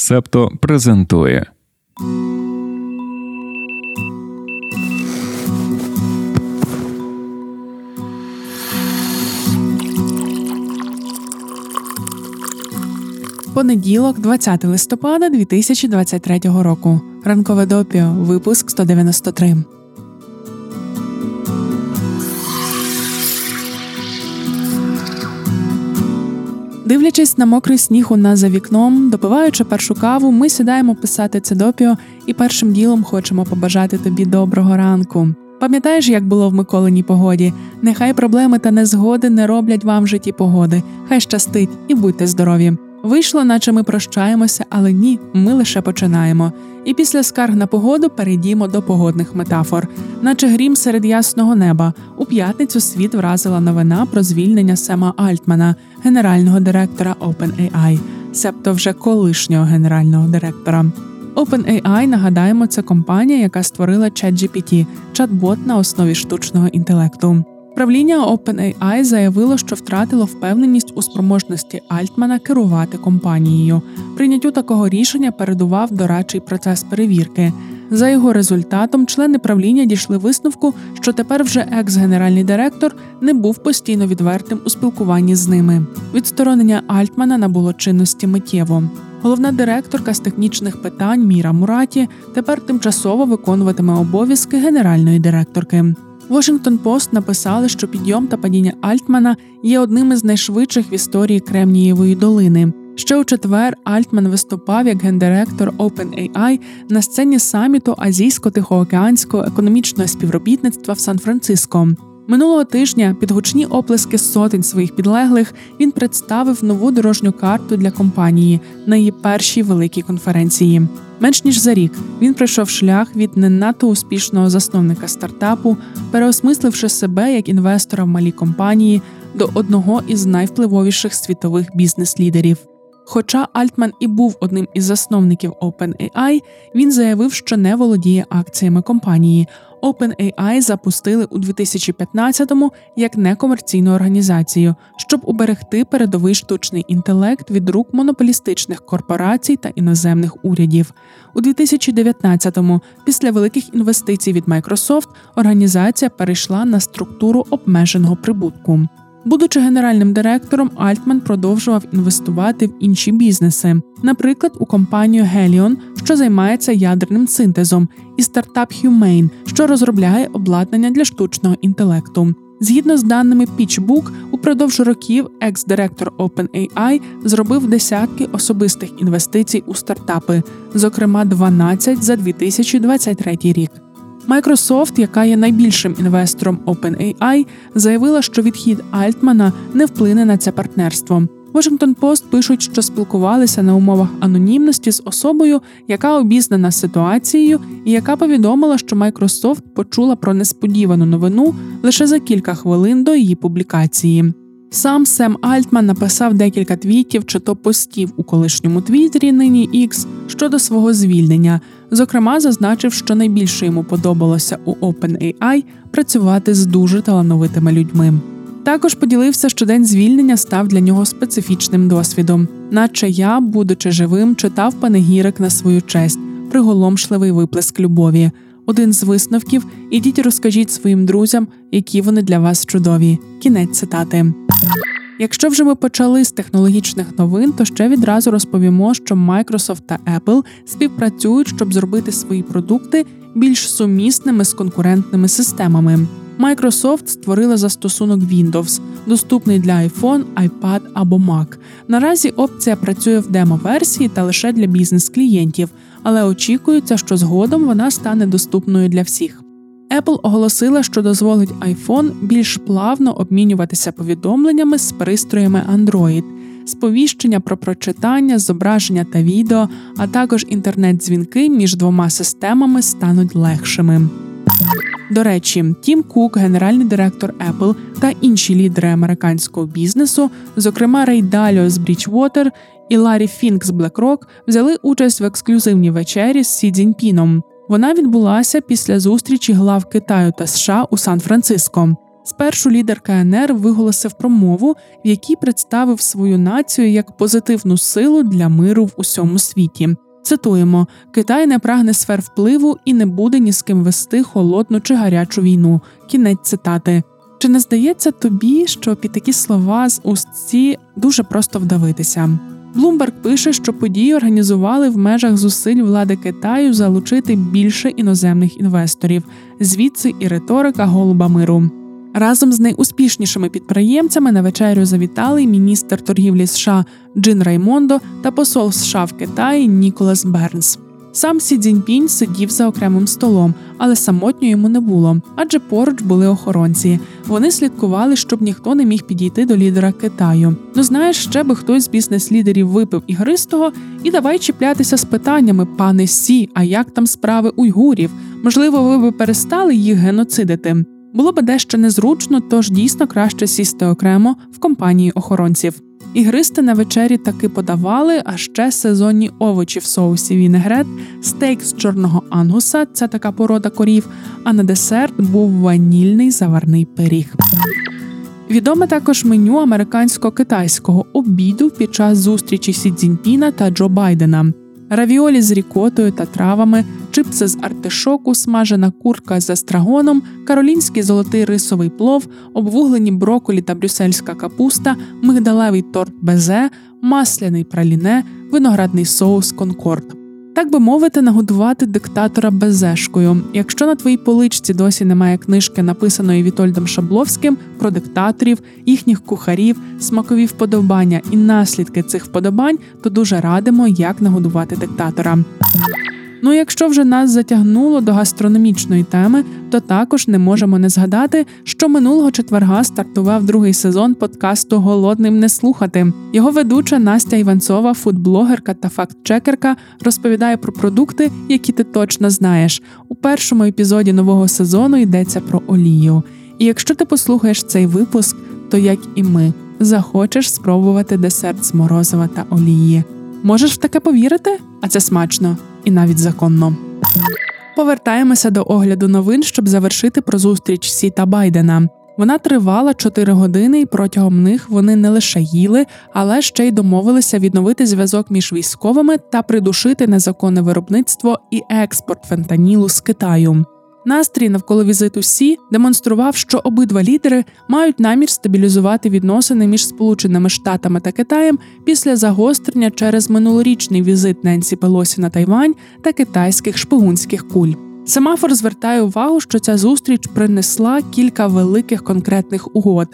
Септо презентує. Понеділок, 20 листопада 2023 року. Ранкове допіо. Випуск 193. Дивлячись на мокрий сніг у нас за вікном, допиваючи першу каву, ми сідаємо писати це допіо і першим ділом хочемо побажати тобі доброго ранку. Пам'ятаєш, як було в Миколиній погоді? Нехай проблеми та незгоди не роблять вам в житті погоди. Хай щастить і будьте здорові. Вийшло, наче ми прощаємося, але ні, ми лише починаємо. І після скарг на погоду перейдімо до погодних метафор, наче грім серед ясного неба. У п'ятницю світ вразила новина про звільнення Сема Альтмана, генерального директора OpenAI, себто вже колишнього генерального директора. OpenAI, нагадаємо, це компанія, яка створила ChatGPT – чат-бот на основі штучного інтелекту. Правління OpenAI заявило, що втратило впевненість у спроможності Альтмана керувати компанією. Прийняттю такого рішення передував дорадчий процес перевірки. За його результатом, члени правління дійшли висновку, що тепер вже екс-генеральний директор не був постійно відвертим у спілкуванні з ними. Відсторонення Альтмана набуло чинності миттєво. Головна директорка з технічних питань Міра Мураті тепер тимчасово виконуватиме обов'язки генеральної директорки. Washington Post написали, що підйом та падіння Альтмана є одним із найшвидших в історії Кремнієвої долини. Ще у четвер Альтман виступав як гендиректор OpenAI на сцені саміту Азійсько-Тихоокеанського економічного співробітництва в Сан-Франциско. Минулого тижня під гучні оплески сотень своїх підлеглих він представив нову дорожню карту для компанії на її першій великій конференції. Менш ніж за рік він пройшов шлях від не надто успішного засновника стартапу, переосмисливши себе як інвестора в малій компанії до одного із найвпливовіших світових бізнес-лідерів. Хоча Альтман і був одним із засновників OpenAI, він заявив, що не володіє акціями компанії. OpenAI запустили у 2015-му як некомерційну організацію, щоб уберегти передовий штучний інтелект від рук монополістичних корпорацій та іноземних урядів. У 2019-му, після великих інвестицій від Microsoft, організація перейшла на структуру обмеженого прибутку. Будучи генеральним директором, Альтман продовжував інвестувати в інші бізнеси, наприклад, у компанію Helion, що займається ядерним синтезом, і стартап Humane, що розробляє обладнання для штучного інтелекту. Згідно з даними PitchBook, упродовж років екс-директор OpenAI зробив десятки особистих інвестицій у стартапи, зокрема 12 за 2023 рік. Microsoft, яка є найбільшим інвестором OpenAI, заявила, що відхід Альтмана не вплине на це партнерство. Washington Post пишуть, що спілкувалися на умовах анонімності з особою, яка обізнана ситуацією, і яка повідомила, що Microsoft почула про несподівану новину лише за кілька хвилин до її публікації. Сам Сем Альтман написав декілька твітів чи то постів у колишньому твіттері нині X щодо свого звільнення. Зокрема, зазначив, що найбільше йому подобалося у OpenAI працювати з дуже талановитими людьми. Також поділився, що день звільнення став для нього специфічним досвідом, наче я, будучи живим, читав панегірик на свою честь, приголомшливий виплеск любові. Один з висновків ідіть розкажіть своїм друзям, які вони для вас чудові. Кінець цитати. Якщо вже ми почали з технологічних новин, то ще відразу розповімо, що Microsoft та Apple співпрацюють, щоб зробити свої продукти більш сумісними з конкурентними системами. Microsoft створила застосунок Windows, доступний для iPhone, iPad або Mac. Наразі опція працює в демо-версії та лише для бізнес-клієнтів, але очікується, що згодом вона стане доступною для всіх. Apple оголосила, що дозволить iPhone більш плавно обмінюватися повідомленнями з пристроями Android, сповіщення про прочитання, зображення та відео, а також інтернет-дзвінки між двома системами стануть легшими. До речі, Тім Кук, генеральний директор Apple та інші лідери американського бізнесу, зокрема Рей Даліо з Bridgewater і Ларі Фінк з BlackRock, взяли участь в ексклюзивній вечері з Сі Цзіньпіном. Вона відбулася після зустрічі глав Китаю та США у Сан-Франциско. Спершу лідер КНР виголосив промову, в якій представив свою націю як позитивну силу для миру в усьому світі. Цитуємо: Китай не прагне сфер впливу і не буде ні з ким вести холодну чи гарячу війну. Кінець цитати. Чи не здається тобі, що під такі слова з уст ці дуже просто вдавитися? Блумберг пише, що події організували в межах зусиль влади Китаю залучити більше іноземних інвесторів, звідси і риторика голуба миру. Разом з найуспішнішими підприємцями на вечерю завітали міністр торгівлі США Джина Раймондо та посол США в Китаї Ніколас Бернс. Сам Сі Цзіньпін сидів за окремим столом, але самотньо йому не було, адже поруч були охоронці. Вони слідкували, щоб ніхто не міг підійти до лідера Китаю. Ну знаєш, ще би хтось з бізнес-лідерів випив ігристого і давай чіплятися з питаннями, пане Сі, а як там справи уйгурів? Можливо, ви би перестали їх геноцидити. Було б дещо незручно, тож дійсно краще сісти окремо в компанії охоронців. Ігристи на вечері таки подавали, а ще сезонні овочі в соусі вінегрет, стейк з чорного ангуса це така порода корів. А на десерт був ванільний заварний пиріг. Відоме також меню американсько-китайського обіду під час зустрічі Сі Цзіньпіна та Джо Байдена равіолі з рікотою та травами, чипси з артишоку, смажена курка з естрагоном, каролінський золотий рисовий плов, обвуглені броколі та брюссельська капуста, мигдалевий торт безе, масляний праліне, виноградний соус конкорд так би мовити, нагодувати диктатора безешкою. Якщо на твоїй поличці досі немає книжки, написаної Вітольдом Шабловським про диктаторів, їхніх кухарів, смакові вподобання і наслідки цих вподобань, то дуже радимо, як нагодувати диктатора. Ну, якщо вже нас затягнуло до гастрономічної теми, то також не можемо не згадати, що минулого четверга стартував другий сезон подкасту Голодним не слухати. Його ведуча Настя Іванцова, фудблогерка та фактчекерка, розповідає про продукти, які ти точно знаєш. У першому епізоді нового сезону йдеться про олію. І якщо ти послухаєш цей випуск, то як і ми захочеш спробувати десерт з морозива та олії. Можеш в таке повірити? А це смачно і навіть законно. Повертаємося до огляду новин, щоб завершити про зустріч Сі та Байдена. Вона тривала 4 години, і протягом них вони не лише їли, але ще й домовилися відновити зв'язок між військовими та придушити незаконне виробництво і експорт фентанілу з Китаю. Настрій навколо візиту Сі демонстрував, що обидва лідери мають намір стабілізувати відносини між Сполученими Штатами та Китаєм після загострення через минулорічний візит Ненсі Пелосі на Тайвань та китайських шпигунських куль. Семафор звертає увагу, що ця зустріч принесла кілька великих конкретних угод,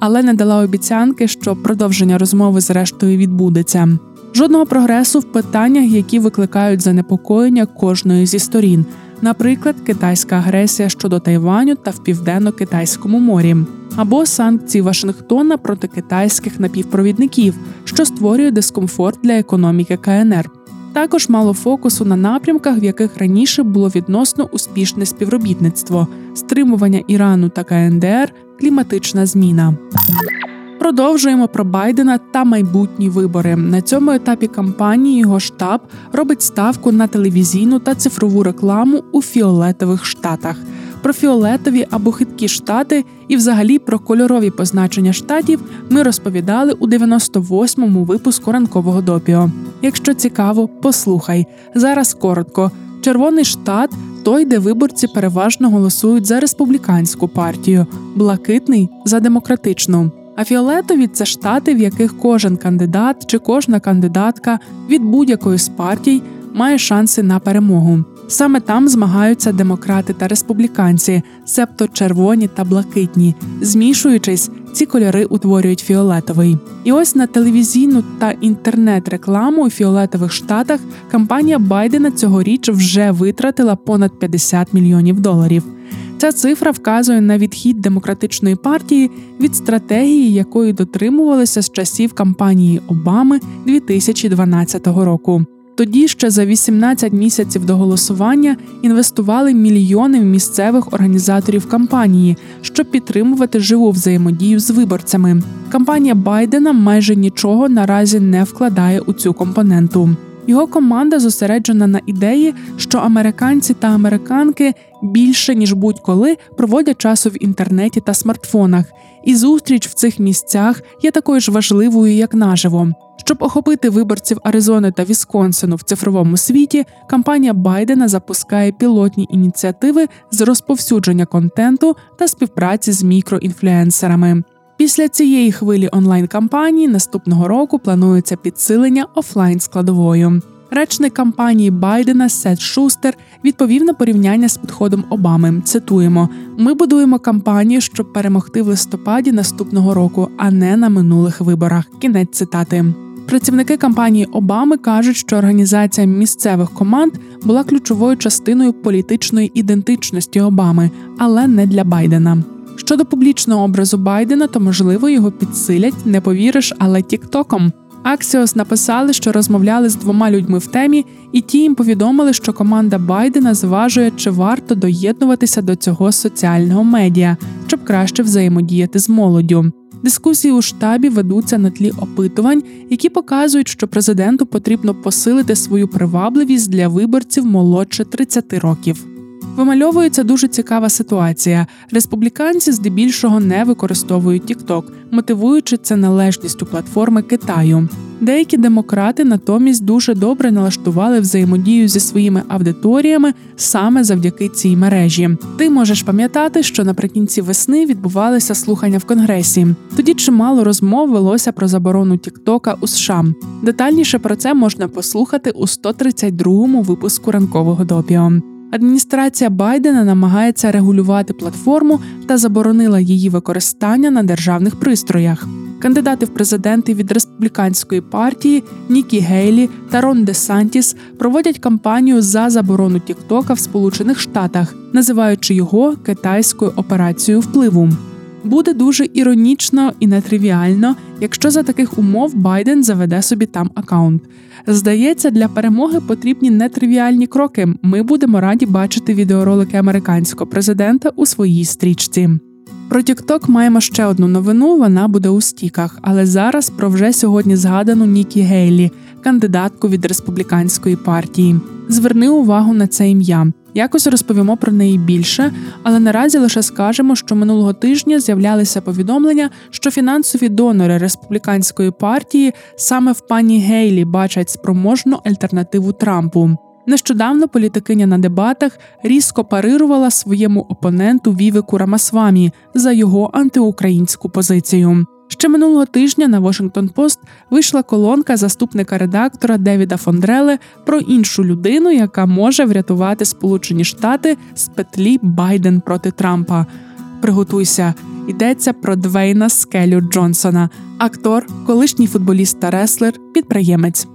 але не дала обіцянки, що продовження розмови зрештою відбудеться. Жодного прогресу в питаннях, які викликають занепокоєння кожної зі сторін наприклад, китайська агресія щодо Тайваню та в південно-китайському морі, або санкції Вашингтона проти китайських напівпровідників, що створює дискомфорт для економіки КНР. Також мало фокусу на напрямках, в яких раніше було відносно успішне співробітництво, стримування Ірану та КНДР, кліматична зміна. Продовжуємо про Байдена та майбутні вибори. На цьому етапі кампанії його штаб робить ставку на телевізійну та цифрову рекламу у фіолетових штатах. Про фіолетові або хиткі штати і, взагалі, про кольорові позначення штатів ми розповідали у 98-му випуску ранкового допіо. Якщо цікаво, послухай зараз коротко. Червоний штат той, де виборці переважно голосують за республіканську партію, блакитний за демократичну. А фіолетові це штати, в яких кожен кандидат чи кожна кандидатка від будь-якої з партій має шанси на перемогу. Саме там змагаються демократи та республіканці, себто червоні та блакитні. Змішуючись, ці кольори утворюють фіолетовий. І ось на телевізійну та інтернет-рекламу у фіолетових штатах кампанія Байдена цьогоріч вже витратила понад 50 мільйонів доларів. Ця цифра вказує на відхід демократичної партії від стратегії, якої дотримувалися з часів кампанії Обами 2012 року. Тоді ще за 18 місяців до голосування інвестували мільйони в місцевих організаторів кампанії, щоб підтримувати живу взаємодію з виборцями. Кампанія Байдена майже нічого наразі не вкладає у цю компоненту. Його команда зосереджена на ідеї, що американці та американки більше ніж будь-коли проводять часу в інтернеті та смартфонах, і зустріч в цих місцях є такою ж важливою, як наживо. Щоб охопити виборців Аризони та Вісконсину в цифровому світі, кампанія Байдена запускає пілотні ініціативи з розповсюдження контенту та співпраці з мікроінфлюенсерами. Після цієї хвилі онлайн-кампанії наступного року планується підсилення офлайн складовою. Речник кампанії Байдена Сет Шустер відповів на порівняння з підходом Обами. Цитуємо: ми будуємо кампанію, щоб перемогти в листопаді наступного року, а не на минулих виборах. Кінець цитати. Працівники кампанії Обами кажуть, що організація місцевих команд була ключовою частиною політичної ідентичності Обами, але не для Байдена. Щодо публічного образу Байдена, то можливо його підсилять, не повіриш, але тіктоком. Аксіос написали, що розмовляли з двома людьми в темі, і ті їм повідомили, що команда Байдена зважує, чи варто доєднуватися до цього соціального медіа, щоб краще взаємодіяти з молоддю. Дискусії у штабі ведуться на тлі опитувань, які показують, що президенту потрібно посилити свою привабливість для виборців молодше 30 років. Вимальовується дуже цікава ситуація. Республіканці здебільшого не використовують TikTok, мотивуючи це належністю платформи Китаю. Деякі демократи натомість дуже добре налаштували взаємодію зі своїми аудиторіями саме завдяки цій мережі. Ти можеш пам'ятати, що наприкінці весни відбувалися слухання в конгресі. Тоді чимало розмов велося про заборону Тіктока у США. Детальніше про це можна послухати у 132-му випуску ранкового допіо. Адміністрація Байдена намагається регулювати платформу та заборонила її використання на державних пристроях. Кандидати в президенти від республіканської партії Нікі Гейлі та Рон Де Сантіс проводять кампанію за заборону Тіктока в Сполучених Штатах, називаючи його китайською операцією впливу. Буде дуже іронічно і нетривіально, якщо за таких умов Байден заведе собі там акаунт. Здається, для перемоги потрібні нетривіальні кроки. Ми будемо раді бачити відеоролики американського президента у своїй стрічці. Про TikTok маємо ще одну новину. Вона буде у стіках, але зараз про вже сьогодні згадану Нікі Гейлі, кандидатку від республіканської партії. Зверни увагу на це ім'я. Якось розповімо про неї більше, але наразі лише скажемо, що минулого тижня з'являлися повідомлення, що фінансові донори республіканської партії саме в пані Гейлі бачать спроможну альтернативу Трампу. Нещодавно політикиня на дебатах різко парирувала своєму опоненту Вівику Рамасвамі за його антиукраїнську позицію. Ще минулого тижня на Washington Post вийшла колонка заступника редактора Девіда Фондреле про іншу людину, яка може врятувати Сполучені Штати з петлі Байден проти Трампа. Приготуйся, йдеться про Двейна Скелю Джонсона, актор, колишній футболіст та реслер, підприємець.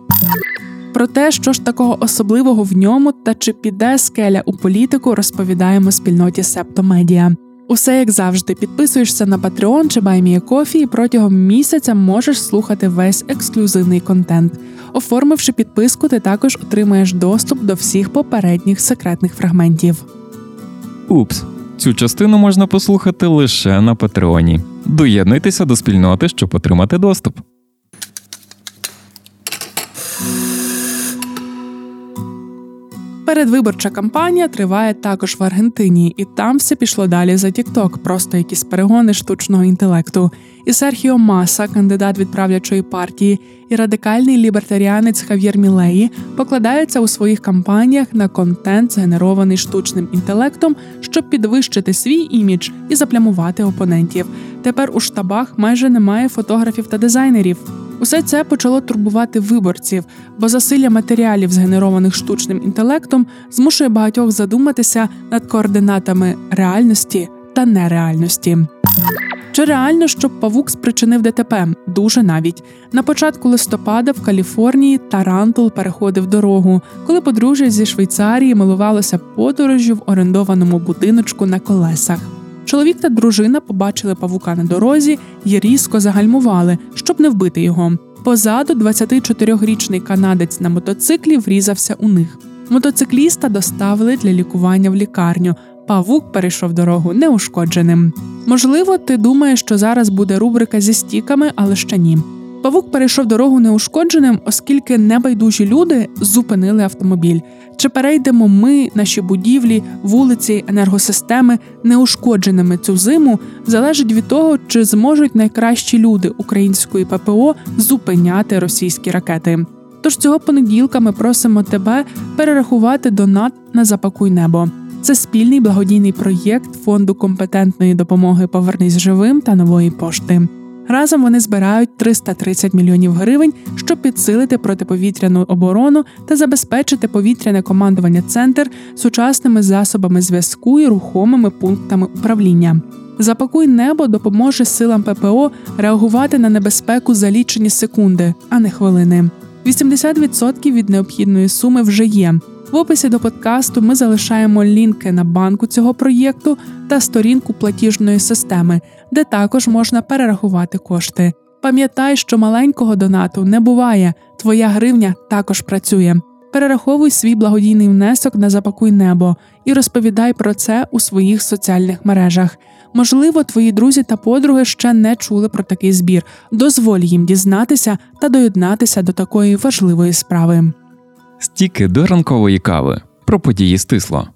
Про те, що ж такого особливого в ньому та чи піде скеля у політику, розповідаємо спільноті Септомедіа. Усе як завжди, підписуєшся на Patreon чи BuyMeACoffee і протягом місяця можеш слухати весь ексклюзивний контент. Оформивши підписку, ти також отримаєш доступ до всіх попередніх секретних фрагментів. Упс, цю частину можна послухати лише на Патреоні. Доєднуйтеся до спільноти, щоб отримати доступ. Передвиборча кампанія триває також в Аргентині, і там все пішло далі за TikTok, просто якісь перегони штучного інтелекту. І Серхіо Маса, кандидат від правлячої партії, і радикальний лібертаріанець Хав'єр Мілеї покладаються у своїх кампаніях на контент, згенерований штучним інтелектом, щоб підвищити свій імідж і заплямувати опонентів. Тепер у штабах майже немає фотографів та дизайнерів. Усе це почало турбувати виборців, бо засилля матеріалів, згенерованих штучним інтелектом, змушує багатьох задуматися над координатами реальності та нереальності. Чи реально, щоб павук спричинив ДТП? Дуже навіть на початку листопада в Каліфорнії Тарантул переходив дорогу, коли подружжя зі Швейцарії милувалося подорожжю в орендованому будиночку на колесах. Чоловік та дружина побачили павука на дорозі і різко загальмували, щоб не вбити його. Позаду 24-річний канадець на мотоциклі врізався у них. Мотоцикліста доставили для лікування в лікарню. Павук перейшов дорогу неушкодженим. Можливо, ти думаєш, що зараз буде рубрика зі стіками, але ще ні. Павук перейшов дорогу неушкодженим, оскільки небайдужі люди зупинили автомобіль. Чи перейдемо ми, наші будівлі, вулиці, енергосистеми неушкодженими цю зиму, залежить від того, чи зможуть найкращі люди української ППО зупиняти російські ракети. Тож цього понеділка ми просимо тебе перерахувати донат на запакуй небо. Це спільний благодійний проєкт фонду компетентної допомоги Повернись живим та нової пошти. Разом вони збирають 330 мільйонів гривень, щоб підсилити протиповітряну оборону та забезпечити повітряне командування центр сучасними засобами зв'язку і рухомими пунктами управління. Запакуй небо допоможе силам ППО реагувати на небезпеку за лічені секунди, а не хвилини. 80% від необхідної суми вже є. В описі до подкасту ми залишаємо лінки на банку цього проєкту та сторінку платіжної системи, де також можна перерахувати кошти. Пам'ятай, що маленького донату не буває, твоя гривня також працює. Перераховуй свій благодійний внесок на запакуй небо і розповідай про це у своїх соціальних мережах. Можливо, твої друзі та подруги ще не чули про такий збір. Дозволь їм дізнатися та доєднатися до такої важливої справи. Стіки до ранкової кави про події стисло.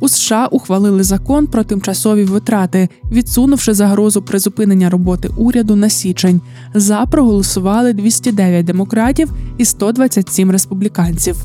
У США ухвалили закон про тимчасові витрати, відсунувши загрозу призупинення роботи уряду на січень. За проголосували 209 демократів і 127 республіканців.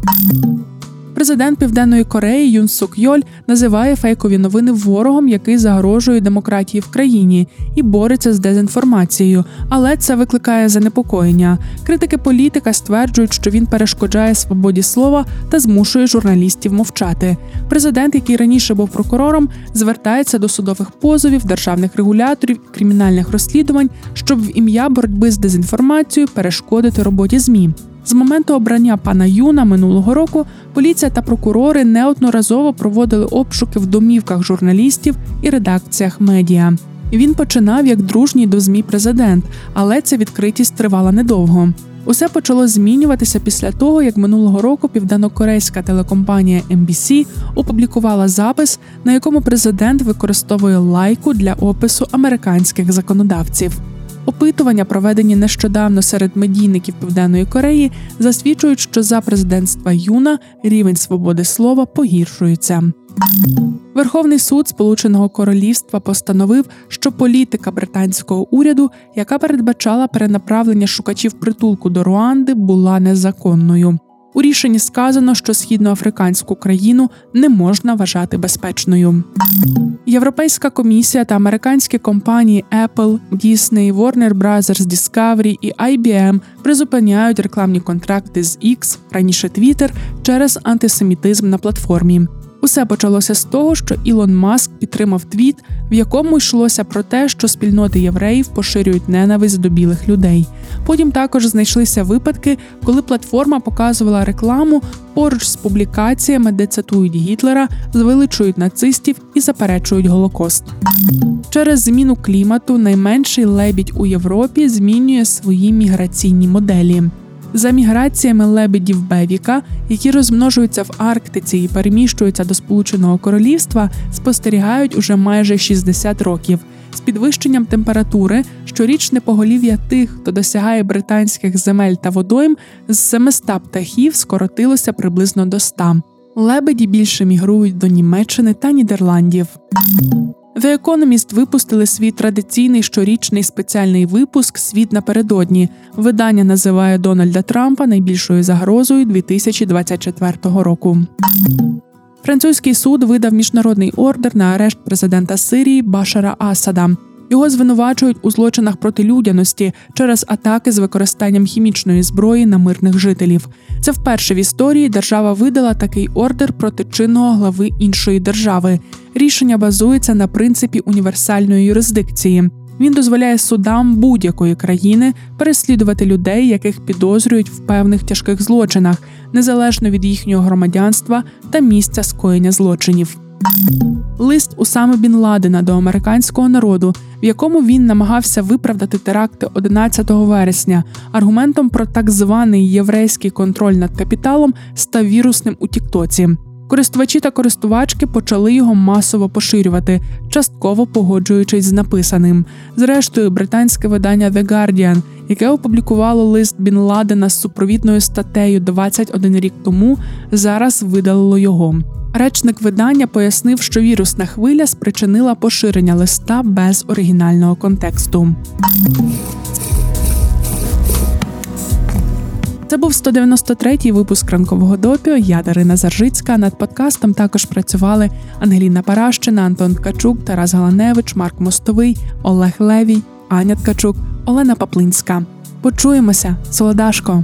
Президент Південної Кореї Юн Сук Йоль називає фейкові новини ворогом, який загрожує демократії в країні і бореться з дезінформацією, але це викликає занепокоєння. Критики політика стверджують, що він перешкоджає свободі слова та змушує журналістів мовчати. Президент, який раніше був прокурором, звертається до судових позовів, державних регуляторів, кримінальних розслідувань, щоб в ім'я боротьби з дезінформацією перешкодити роботі змі. З моменту обрання пана Юна минулого року поліція та прокурори неодноразово проводили обшуки в домівках журналістів і редакціях медіа. Він починав як дружній до змі президент, але ця відкритість тривала недовго. Усе почало змінюватися після того, як минулого року південнокорейська телекомпанія MBC опублікувала запис, на якому президент використовує лайку для опису американських законодавців. Опитування, проведені нещодавно серед медійників Південної Кореї, засвідчують, що за президентства Юна рівень свободи слова погіршується. Верховний суд Сполученого Королівства постановив, що політика британського уряду, яка передбачала перенаправлення шукачів притулку до Руанди, була незаконною. У рішенні сказано, що східноафриканську країну не можна вважати безпечною. Європейська комісія та американські компанії Apple, Disney, Warner Bros. Discovery і IBM призупиняють рекламні контракти з X, раніше Twitter, через антисемітизм на платформі. Усе почалося з того, що Ілон Маск підтримав твіт, в якому йшлося про те, що спільноти євреїв поширюють ненависть до білих людей. Потім також знайшлися випадки, коли платформа показувала рекламу поруч з публікаціями, де цитують Гітлера, звеличують нацистів і заперечують Голокост. Через зміну клімату найменший лебідь у Європі змінює свої міграційні моделі. За міграціями лебедів Бевіка, які розмножуються в Арктиці і переміщуються до Сполученого Королівства, спостерігають уже майже 60 років. З підвищенням температури щорічне поголів'я тих, хто досягає британських земель та водойм, з 700 птахів скоротилося приблизно до 100. Лебеді більше мігрують до Німеччини та Нідерландів. The Economist випустили свій традиційний щорічний спеціальний випуск Світ напередодні. Видання називає Дональда Трампа найбільшою загрозою 2024 року. Французький суд видав міжнародний ордер на арешт президента Сирії Башара Асада. Його звинувачують у злочинах проти людяності через атаки з використанням хімічної зброї на мирних жителів. Це вперше в історії держава видала такий ордер проти чинного глави іншої держави. Рішення базується на принципі універсальної юрисдикції. Він дозволяє судам будь-якої країни переслідувати людей, яких підозрюють в певних тяжких злочинах, незалежно від їхнього громадянства та місця скоєння злочинів. Лист Усами Бін Ладена до американського народу, в якому він намагався виправдати теракти 11 вересня, аргументом про так званий єврейський контроль над капіталом став вірусним у Тіктоці. Користувачі та користувачки почали його масово поширювати, частково погоджуючись з написаним. Зрештою, британське видання The Guardian, яке опублікувало лист Бін Ладена з супровідною статтею 21 рік тому, зараз видалило його. Речник видання пояснив, що вірусна хвиля спричинила поширення листа без оригінального контексту. Це був 193-й випуск ранкового допіо. Я Дарина Заржицька. Над подкастом також працювали Ангеліна Паращина, Антон Ткачук, Тарас Галаневич, Марк Мостовий, Олег Левій, Аня Ткачук, Олена Паплинська. Почуємося, солодашко.